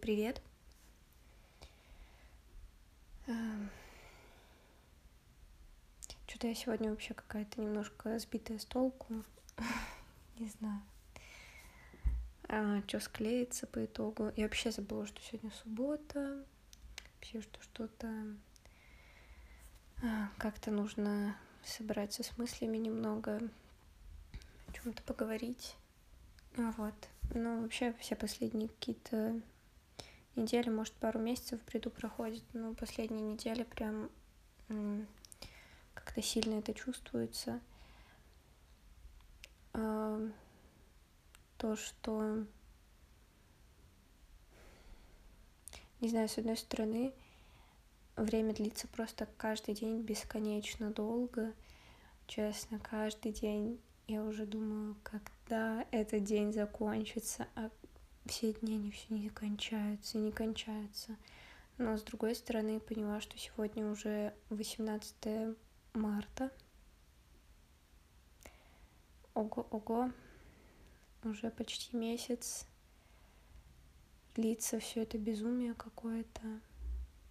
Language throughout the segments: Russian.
Привет. Эм, что-то я сегодня вообще какая-то немножко сбитая с толку. Не знаю. А, что склеится по итогу. Я вообще забыла, что сегодня суббота. Вообще, что что-то... А, как-то нужно собраться с мыслями немного, о чем-то поговорить. Вот. Ну, вообще, все последние какие-то неделю, может, пару месяцев бреду проходит, ну, но последние недели прям как-то сильно это чувствуется. А, то, что... Не знаю, с одной стороны, время длится просто каждый день бесконечно долго. Честно, каждый день я уже думаю, когда этот день закончится, а все дни, они все не кончаются не кончаются. Но с другой стороны, поняла, что сегодня уже 18 марта. Ого-ого, уже почти месяц длится все это безумие какое-то.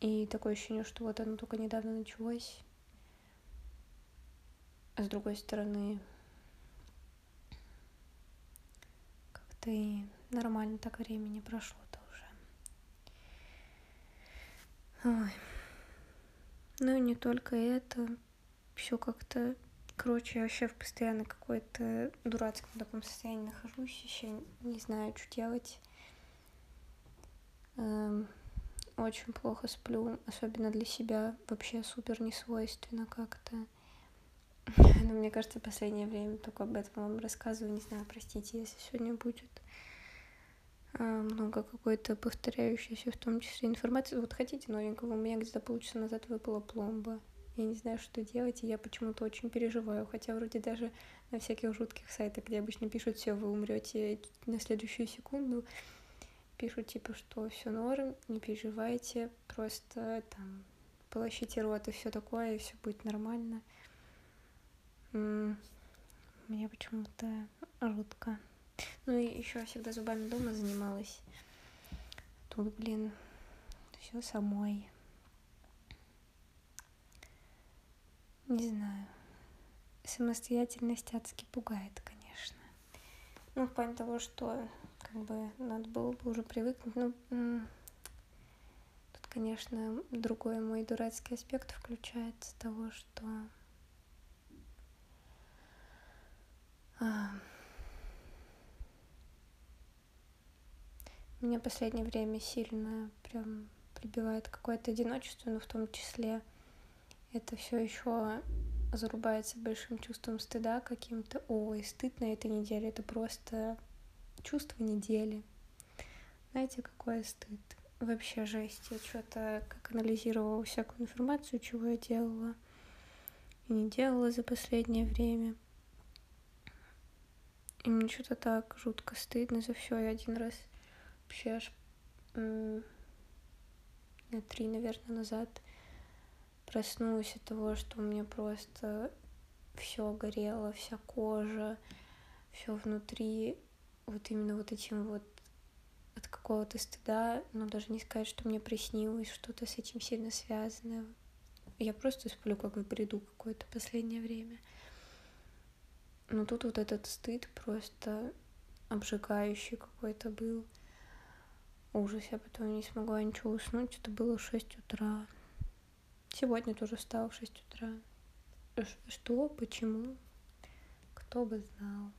И такое ощущение, что вот оно только недавно началось. А с другой стороны, как-то и нормально, так времени прошло-то уже. Ой. Ну и не только это. Все как-то... Короче, я вообще в постоянно какой-то дурацком таком состоянии нахожусь. Еще не знаю, что делать. Эм, очень плохо сплю. Особенно для себя. Вообще супер не свойственно как-то. Но ну, мне кажется, в последнее время только об этом вам рассказываю. Не знаю, простите, если сегодня будет а, много какой-то повторяющейся, в том числе информации. Вот хотите новенького? У меня где-то полчаса назад выпала пломба. Я не знаю, что делать, и я почему-то очень переживаю. Хотя вроде даже на всяких жутких сайтах, где обычно пишут, все, вы умрете на следующую секунду, пишут типа, что все норм, не переживайте, просто там полощите рот и все такое, и все будет нормально. Мне почему-то жутко. Ну и еще всегда зубами дома занималась. Тут, блин, все самой. Не знаю. Самостоятельность адски пугает, конечно. Ну, в плане того, что как бы надо было бы уже привыкнуть. Ну, тут, конечно, другой мой дурацкий аспект включается того, что... А, Меня последнее время сильно прям прибивает какое-то одиночество, но в том числе это все еще зарубается большим чувством стыда каким-то. Ой, стыд на этой неделе, это просто чувство недели. Знаете, какое стыд? Вообще жесть. Я что-то как анализировала всякую информацию, чего я делала и не делала за последнее время. И мне что-то так жутко стыдно за все. Я один раз вообще аж на три, наверное, назад проснулась от того, что у меня просто все горело, вся кожа, все внутри, вот именно вот этим вот от какого-то стыда, но даже не сказать, что мне приснилось что-то с этим сильно связанное Я просто сплю как в бреду какое-то последнее время. Но тут вот этот стыд просто обжигающий какой-то был. Ужас, я потом не смогла ничего уснуть, это было 6 утра. Сегодня тоже встала в 6 утра. Что, почему, кто бы знал.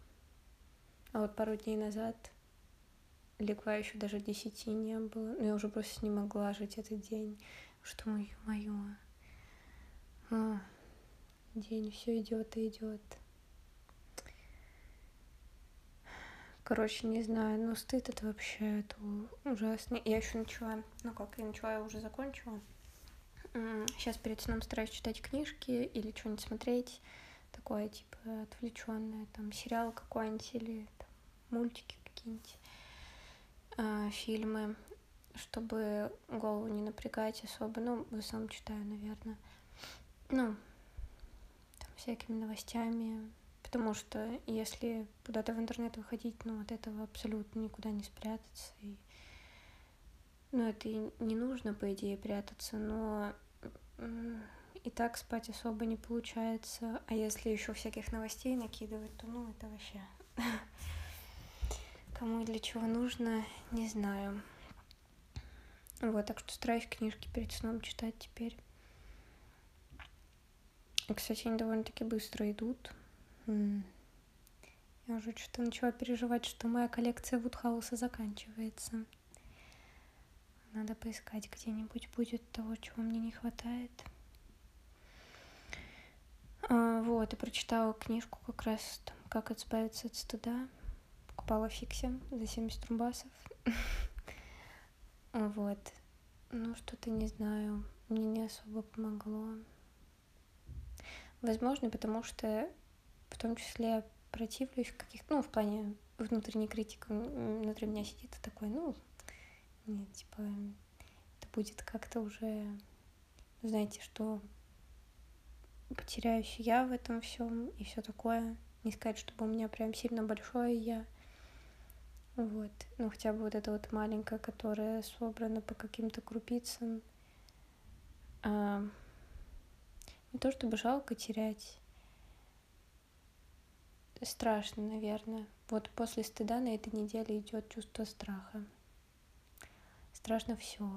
А вот пару дней назад легла еще даже 10 не было, но я уже просто не могла жить этот день, что мое, мое. А, день все идет и идет. Короче, не знаю, но стыд это вообще это ужасно. Я еще начала, ну как, я начала, я уже закончила. Сейчас перед сном стараюсь читать книжки или что-нибудь смотреть. Такое, типа, отвлеченное, там, сериал какой-нибудь или там, мультики какие-нибудь, а, фильмы, чтобы голову не напрягать особо. Ну, в основном читаю, наверное. Ну, там, всякими новостями, Потому что если куда-то в интернет выходить, ну, от этого абсолютно никуда не спрятаться. И... Ну, это и не нужно, по идее, прятаться, но и так спать особо не получается. А если еще всяких новостей накидывать, то, ну, это вообще... Кому и для чего нужно, не знаю. Вот, так что стараюсь книжки перед сном читать теперь. Кстати, они довольно-таки быстро идут. Я уже что-то начала переживать, что моя коллекция Вудхауса заканчивается. Надо поискать где-нибудь будет того, чего мне не хватает. А, вот, и прочитала книжку как раз там, «Как избавиться от стыда». Покупала фикси за 70 рубасов. Вот. Ну, что-то не знаю. Мне не особо помогло. Возможно, потому что в том числе противлюсь каких-то, ну, в плане внутренней критики внутри меня сидит такой, ну, нет, типа, это будет как-то уже, знаете, что потеряюсь я в этом всем и все такое. Не сказать, чтобы у меня прям сильно большое я. Вот. Ну, хотя бы вот это вот маленькое, которое собрано по каким-то крупицам. А, не то чтобы жалко терять. Страшно, наверное. Вот после стыда на этой неделе идет чувство страха страшно все.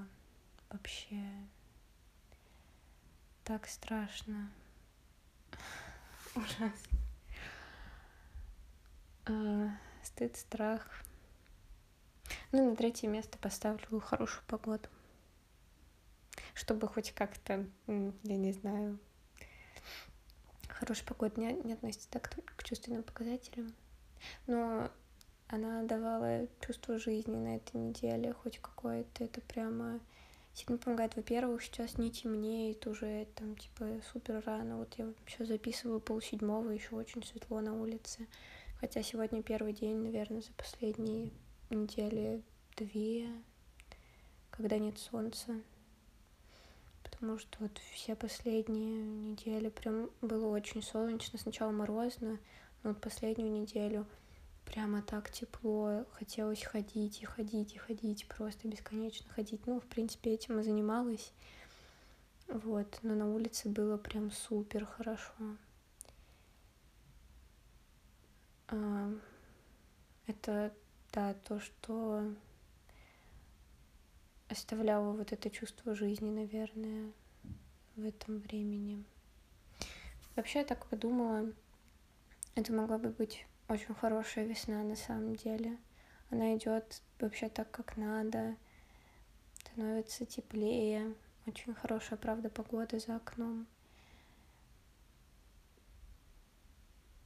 Вообще. Так страшно. Ужасно. А, стыд, страх. Ну, на третье место поставлю хорошую погоду. Чтобы хоть как-то, я не знаю, хорошая погода не, не относится так к чувственным показателям. Но она давала чувство жизни на этой неделе, хоть какое-то. Это прямо сильно помогает. Во-первых, сейчас не темнеет уже, там, типа, супер рано. Вот я сейчас записываю полседьмого, еще очень светло на улице. Хотя сегодня первый день, наверное, за последние недели две, когда нет солнца. Потому что вот все последние недели прям было очень солнечно. Сначала морозно, но вот последнюю неделю — прямо так тепло, хотелось ходить и ходить и ходить, просто бесконечно ходить. Ну, в принципе, этим и занималась. Вот, но на улице было прям супер хорошо. Это, да, то, что оставляло вот это чувство жизни, наверное, в этом времени. Вообще, я так подумала, это могла бы быть очень хорошая весна на самом деле. Она идет вообще так, как надо, становится теплее, очень хорошая, правда, погода за окном.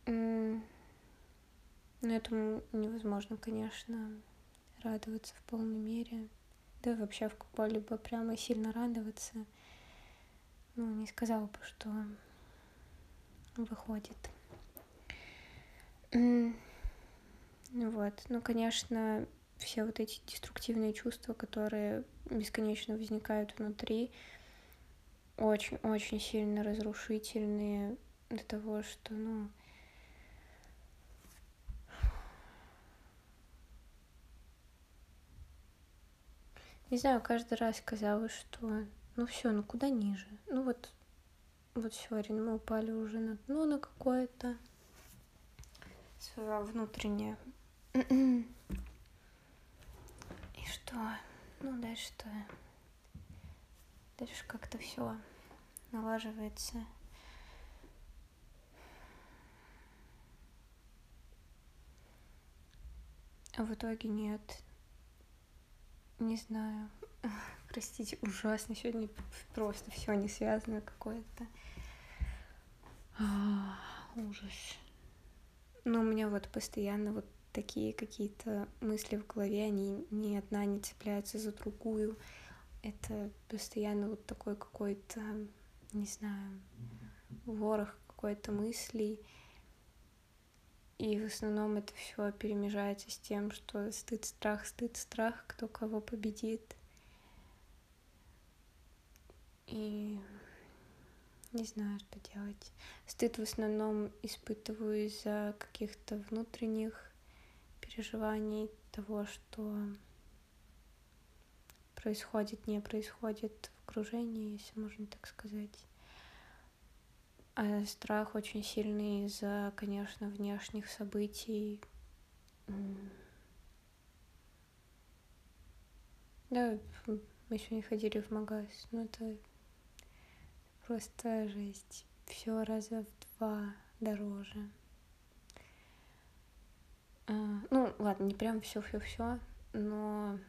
Но этому невозможно, конечно, радоваться в полной мере. Да вообще в какой-либо прямо сильно радоваться. Ну, не сказала бы, что выходит. Вот. Ну, конечно, все вот эти деструктивные чувства, которые бесконечно возникают внутри, очень-очень сильно разрушительные до того, что, ну, не знаю, каждый раз казалось, что ну все, ну куда ниже. Ну вот, вот Арина, мы упали уже на дно на какое-то свое внутреннее. И что? Ну, дальше что? Дальше как-то все налаживается. А в итоге нет. Не знаю. Простите, ужасно. Сегодня просто все не связано какое-то. А, ужас. Но у меня вот постоянно вот такие какие-то мысли в голове, они ни одна не цепляются за другую. Это постоянно вот такой какой-то, не знаю, ворох какой-то мыслей. И в основном это все перемежается с тем, что стыд, страх, стыд, страх, кто кого победит. И не знаю, что делать. Стыд в основном испытываю из-за каких-то внутренних переживаний того, что происходит, не происходит в окружении, если можно так сказать. А страх очень сильный из-за, конечно, внешних событий. Да, мы сегодня ходили в магаз, но это просто жесть. Все раза в два дороже. А, ну, ладно, не прям все-все-все, но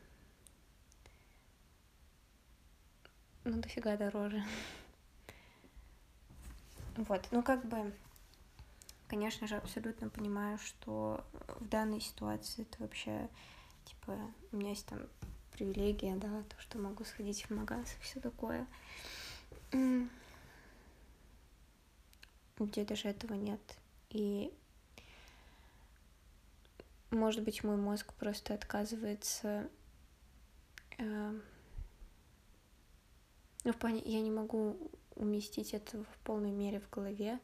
ну дофига дороже. Вот, ну как бы, конечно же, абсолютно понимаю, что в данной ситуации это вообще, типа, у меня есть там привилегия, да, то, что могу сходить в магаз и все такое. Где даже этого нет. И может быть, мой мозг просто отказывается. Э, ну, в плане, я не могу уместить это в полной мере в голове.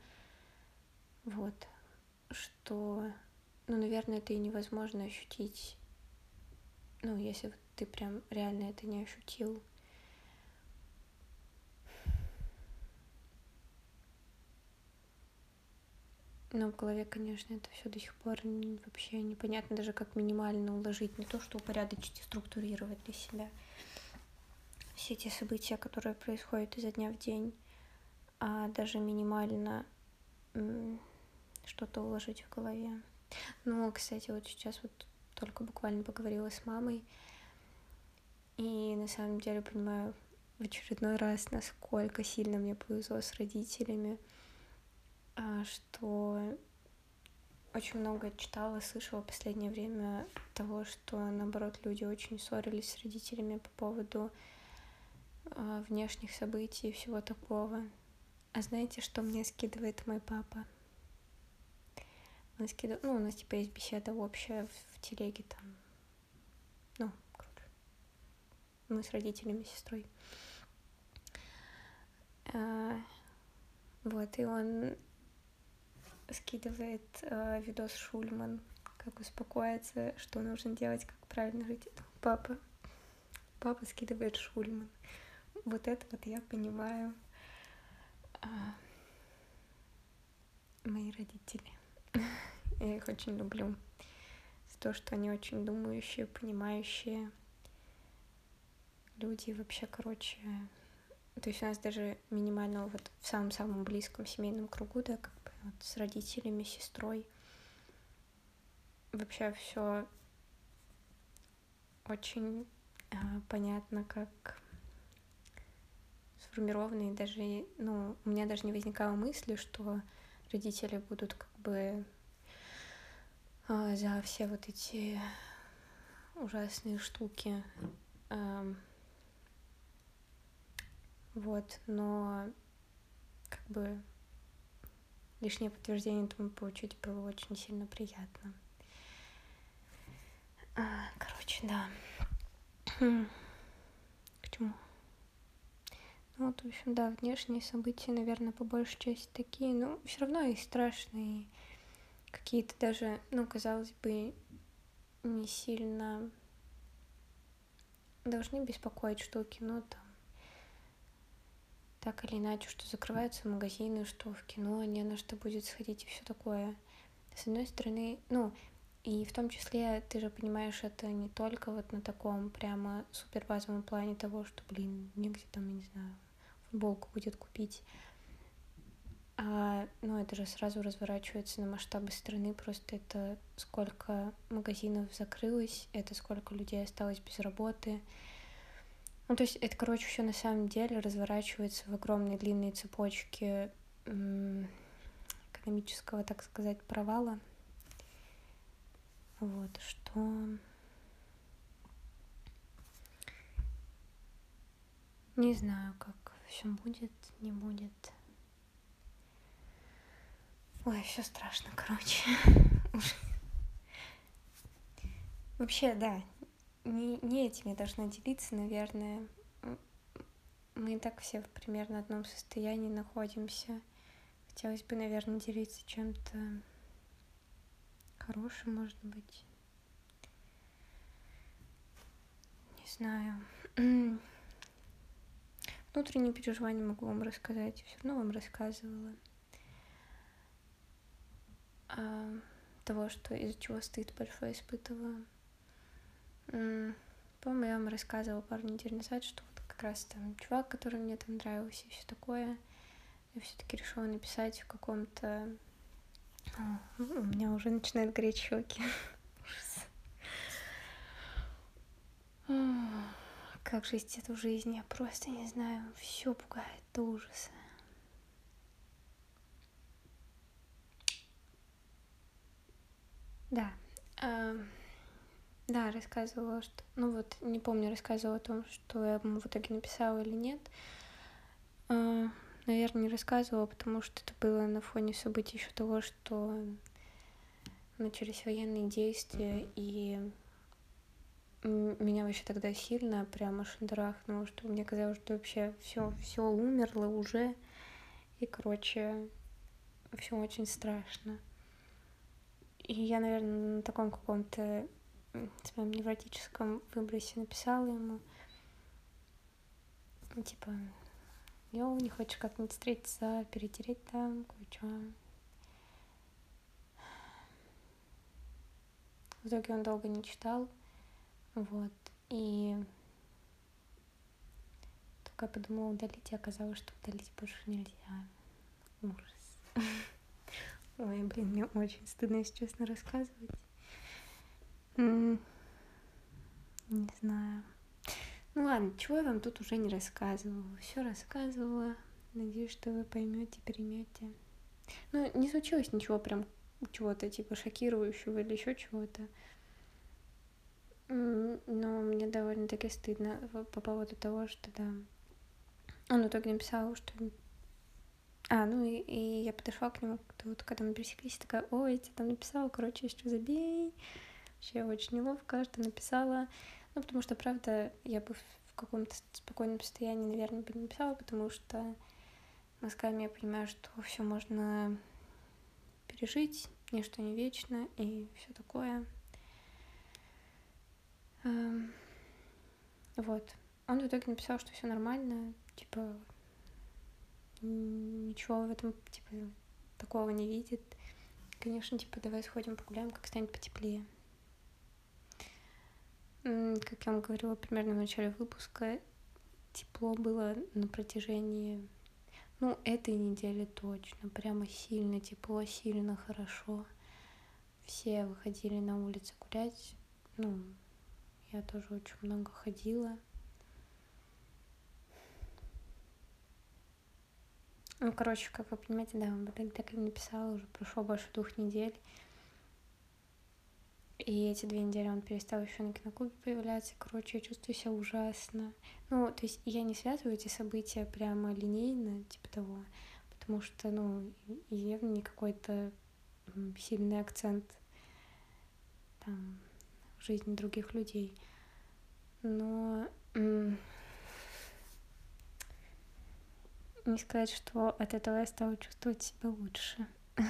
Вот. Что, ну, наверное, это и невозможно ощутить. Ну, если вот ты прям реально это не ощутил. Но в голове, конечно, это все до сих пор вообще непонятно даже как минимально уложить, не то что упорядочить и структурировать для себя все эти события, которые происходят изо дня в день, а даже минимально что-то уложить в голове. Ну, кстати, вот сейчас вот только буквально поговорила с мамой, и на самом деле понимаю в очередной раз, насколько сильно мне повезло с родителями, а, что очень много читала, слышала в последнее время того, что, наоборот, люди очень ссорились с родителями по поводу внешних событий и всего такого. А знаете, что мне скидывает мой папа? Он скидывает, ну, у нас типа есть беседа общая в, в телеге там, ну, мы с родителями, сестрой. А, вот, и он скидывает э, видос Шульман, как успокоиться, что нужно делать, как правильно жить. Папа, папа скидывает Шульман. Вот это вот я понимаю э, мои родители. я их очень люблю. За то, что они очень думающие, понимающие, люди вообще, короче, то есть у нас даже минимально вот в самом-самом близком семейном кругу, да, как бы вот с родителями, сестрой, вообще все очень э, понятно, как сформировано, и даже, ну, у меня даже не возникало мысли, что родители будут как бы э, за все вот эти ужасные штуки э, вот, но как бы лишнее подтверждение этому получить было очень сильно приятно. А, короче, да. Ну вот, в общем, да, внешние события, наверное, по большей части такие, но все равно и страшные. Какие-то даже, ну, казалось бы, не сильно должны беспокоить штуки, но там так или иначе, что закрываются магазины, что в кино не на что будет сходить и все такое. С одной стороны, ну, и в том числе, ты же понимаешь, это не только вот на таком прямо супер базовом плане того, что, блин, негде там, я не знаю, футболку будет купить. А, ну, это же сразу разворачивается на масштабы страны, просто это сколько магазинов закрылось, это сколько людей осталось без работы, ну, то есть это, короче, все на самом деле разворачивается в огромной длинной цепочке экономического, так сказать, провала. Вот, что... Не знаю, как все будет, не будет. Ой, все страшно, короче. Вообще, да, не, не этим я должна делиться, наверное. Мы и так все в примерно одном состоянии находимся. Хотелось бы, наверное, делиться чем-то хорошим, может быть. Не знаю. внутренние переживания могу вам рассказать, все равно вам рассказывала. А, того, что из-за чего стыд большой испытываю. По-моему, я вам рассказывала пару недель назад, что вот как раз там чувак, который мне там нравился и все такое, я все-таки решила написать в каком-то... У меня уже начинают гореть щеки. Как жить эту жизнь, я просто не знаю. Все пугает до ужаса. Да. Э, да, рассказывала, что... Ну вот, не помню, рассказывала о том, что я ему в итоге написала или нет. Э, наверное, не рассказывала, потому что это было на фоне событий еще того, что начались военные действия, и меня вообще тогда сильно прямо шандарахнуло, что мне казалось, что вообще все все умерло уже. И, короче, все очень страшно. И я, наверное, на таком каком-то своем невротическом выбросе написала ему, типа, йоу, не хочешь как-нибудь встретиться, перетереть там, кое-что. В итоге он долго не читал, вот, и только я подумала удалить, и оказалось, что удалить больше нельзя. Ужас. Ой, блин, мне очень стыдно, если честно, рассказывать. Не знаю. Ну ладно, чего я вам тут уже не рассказывала. Все рассказывала. Надеюсь, что вы поймете, примете. Ну, не случилось ничего прям чего-то типа шокирующего или еще чего-то. Но мне довольно-таки стыдно по поводу того, что да. Он в итоге написал, что... А, ну и, и я подошла к нему, вот, когда мы пересеклись, такая, ой, я тебе там написала, короче, еще забей. Вообще очень неловко, что написала. Ну, потому что, правда, я бы в каком-то спокойном состоянии, наверное, бы не написала, потому что мозгами я понимаю, что все можно пережить, ничто не вечно и все такое. Эм, вот. Он в итоге написал, что все нормально, типа ничего в этом, типа, такого не видит. Конечно, типа, давай сходим погуляем, как станет потеплее. Как я вам говорила примерно в начале выпуска, тепло было на протяжении, ну, этой недели точно, прямо сильно тепло, сильно хорошо. Все выходили на улицы гулять, ну, я тоже очень много ходила. Ну, короче, как вы понимаете, да, он так и написала, уже прошло больше двух недель. И эти две недели он перестал еще на киноклубе появляться. Короче, я чувствую себя ужасно. Ну, то есть я не связываю эти события прямо линейно, типа того, потому что, ну, явно не какой-то сильный акцент там жизни других людей. Но не сказать, что от этого я стала чувствовать себя лучше.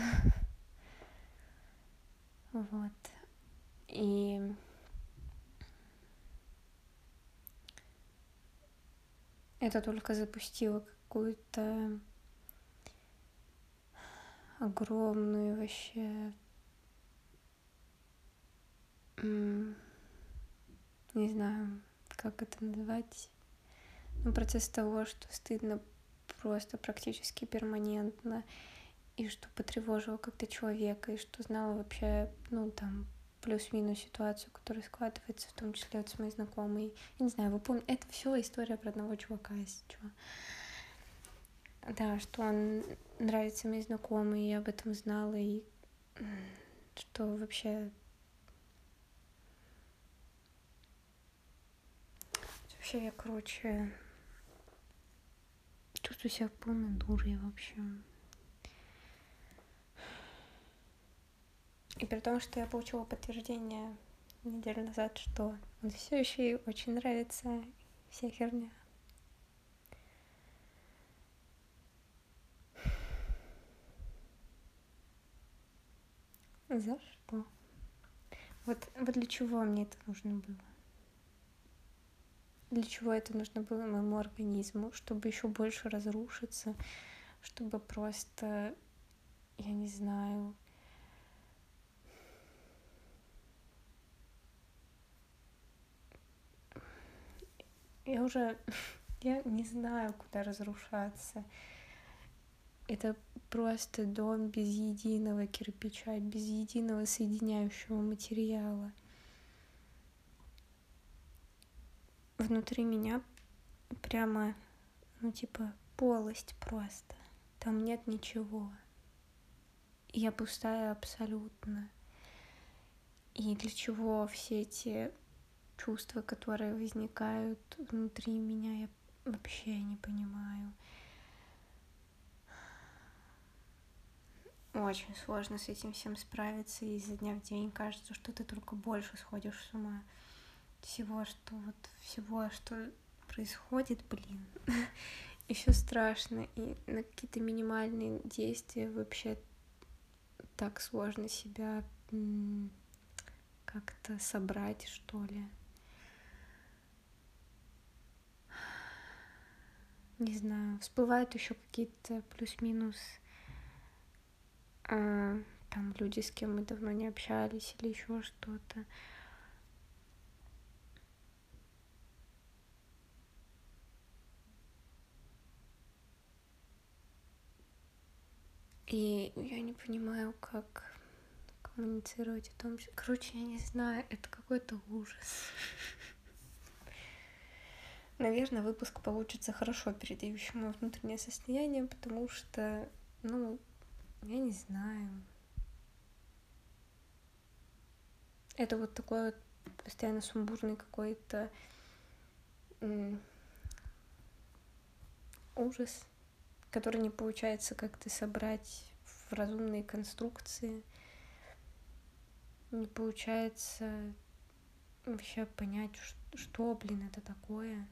Вот. И это только запустило какую-то огромную вообще не знаю, как это называть, ну, процесс того, что стыдно просто практически перманентно, и что потревожило как-то человека, и что знала вообще, ну, там, плюс-минус ситуацию, которая складывается, в том числе вот с моей знакомой. Я не знаю, вы помните, это все история про одного чувака, если что. Да, что он нравится моей знакомой, я об этом знала, и что вообще... Вообще я, короче, чувствую себя полной дурой вообще. И при том, что я получила подтверждение неделю назад, что он все еще ей очень нравится вся херня. За что? Вот, вот для чего мне это нужно было? Для чего это нужно было моему организму, чтобы еще больше разрушиться, чтобы просто, я не знаю, я уже, я не знаю, куда разрушаться. Это просто дом без единого кирпича, без единого соединяющего материала. Внутри меня прямо, ну типа, полость просто. Там нет ничего. Я пустая абсолютно. И для чего все эти чувства, которые возникают внутри меня, я вообще не понимаю. Очень сложно с этим всем справиться, и изо дня в день кажется, что ты только больше сходишь с ума всего, что вот всего, что происходит, блин. Все страшно, и на какие-то минимальные действия вообще так сложно себя как-то собрать, что ли. Не знаю, всплывают еще какие-то плюс-минус а, там люди, с кем мы давно не общались или еще что-то. И я не понимаю, как коммуницировать о том, что... Короче, я не знаю, это какой-то ужас. Наверное, выпуск получится хорошо передающий мое внутреннее состояние, потому что, ну, я не знаю. Это вот такой вот постоянно сумбурный какой-то ужас, который не получается как-то собрать в разумные конструкции. Не получается вообще понять, что, блин, это такое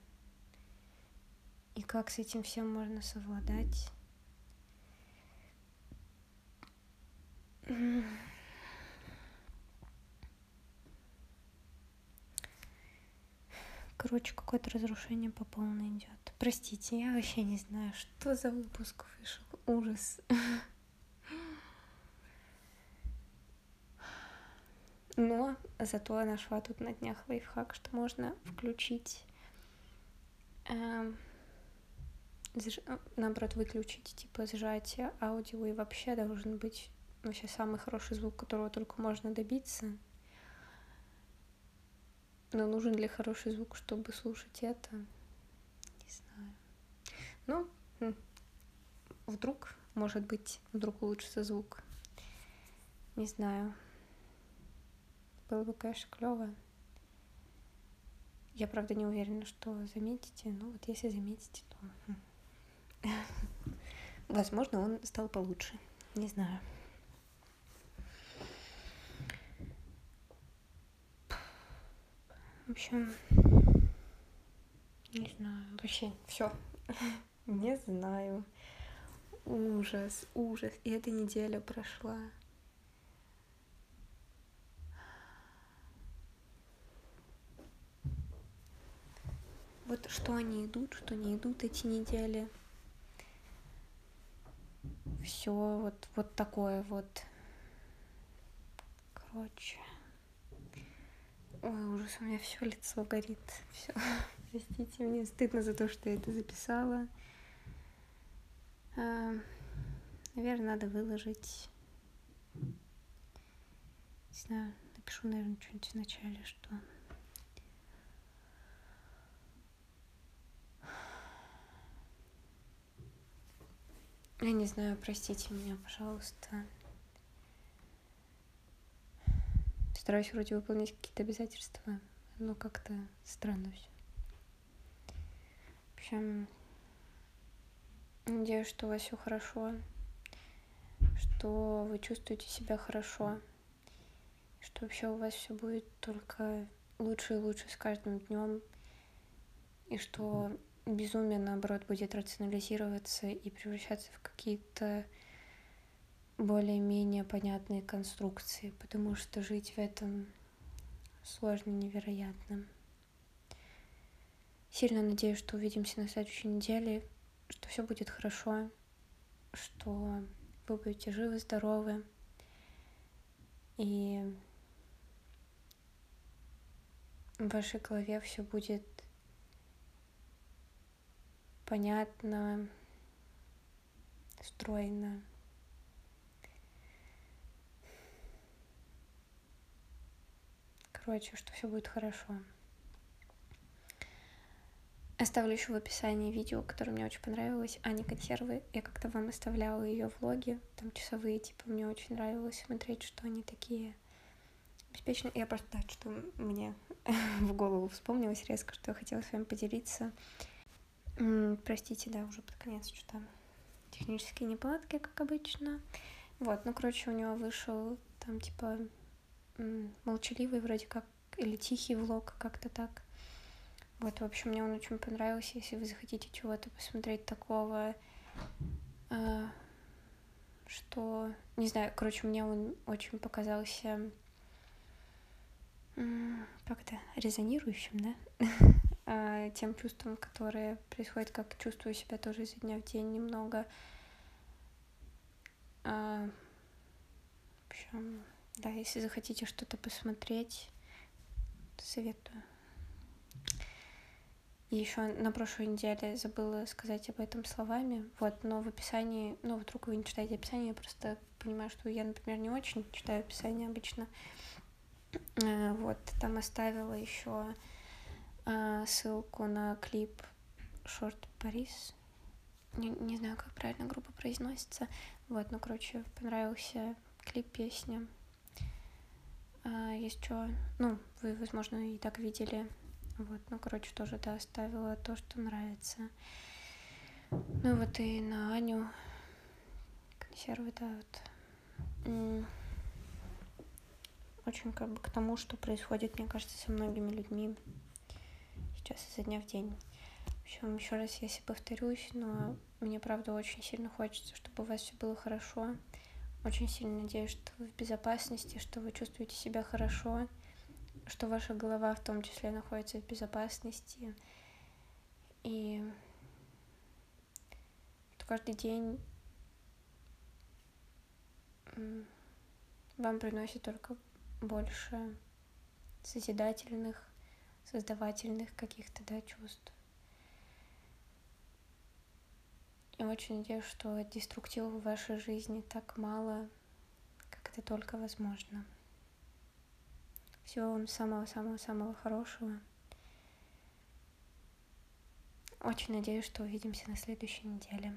и как с этим всем можно совладать. Короче, какое-то разрушение по полной идет. Простите, я вообще не знаю, что за выпуск вышел. Ужас. Но зато я нашла тут на днях лайфхак, что можно включить эм, наоборот, выключить, типа, сжатие аудио, и вообще должен быть вообще самый хороший звук, которого только можно добиться. Но нужен ли хороший звук, чтобы слушать это? Не знаю. Ну, вдруг, может быть, вдруг улучшится звук. Не знаю. Было бы, конечно, клево. Я, правда, не уверена, что заметите. Но вот если заметите, то Возможно, он стал получше. Не знаю. В общем, не знаю. Вообще, все. Не знаю. Ужас, ужас. И эта неделя прошла. Вот что они идут, что не идут эти недели все вот, вот такое вот. Короче. Ой, ужас, у меня все лицо горит. Все. Простите, мне стыдно за то, что я это записала. А, наверное, надо выложить. Не знаю, напишу, наверное, что-нибудь в начале, что Я не знаю, простите меня, пожалуйста. Стараюсь вроде выполнять какие-то обязательства, но как-то странно все. В общем, надеюсь, что у вас все хорошо, что вы чувствуете себя хорошо, что вообще у вас все будет только лучше и лучше с каждым днем, и что безумие, наоборот, будет рационализироваться и превращаться в какие-то более-менее понятные конструкции, потому что жить в этом сложно невероятно. сильно надеюсь, что увидимся на следующей неделе, что все будет хорошо, что вы будете живы, здоровы. И в вашей голове все будет понятно, стройно. Короче, что все будет хорошо. Оставлю еще в описании видео, которое мне очень понравилось, Ани консервы. Я как-то вам оставляла ее влоги, там часовые, типа, мне очень нравилось смотреть, что они такие беспечные. Я просто, да, что мне в голову вспомнилось резко, что я хотела с вами поделиться. Простите, да, уже под конец что-то технические неполадки, как обычно. Вот, ну, короче, у него вышел там, типа, молчаливый вроде как, или тихий влог, как-то так. Вот, в общем, мне он очень понравился. Если вы захотите чего-то посмотреть такого, э, что, не знаю, короче, мне он очень показался как-то резонирующим, да, а, тем чувством, которое происходит, как чувствую себя тоже изо дня в день немного. А, в общем, да, если захотите что-то посмотреть, советую. И еще на прошлой неделе забыла сказать об этом словами. Вот, но в описании, ну, вдруг вы не читаете описание, я просто понимаю, что я, например, не очень читаю описание обычно. Э, вот, там оставила еще э, ссылку на клип Шорт Парис. Не, не знаю, как правильно группа произносится. Вот, ну, короче, понравился клип песни. А, что, ну, вы, возможно, и так видели вот, ну, короче, тоже, да, оставила то, что нравится. Ну, вот и на Аню консервы, да, вот. Очень как бы к тому, что происходит, мне кажется, со многими людьми сейчас изо дня в день. В общем, еще раз, если повторюсь, но мне, правда, очень сильно хочется, чтобы у вас все было хорошо. Очень сильно надеюсь, что вы в безопасности, что вы чувствуете себя хорошо что ваша голова в том числе находится в безопасности, и что каждый день вам приносит только больше созидательных, создавательных каких-то да, чувств. И очень надеюсь, что деструктива в вашей жизни так мало, как это только возможно. Всего вам самого-самого-самого хорошего. Очень надеюсь, что увидимся на следующей неделе.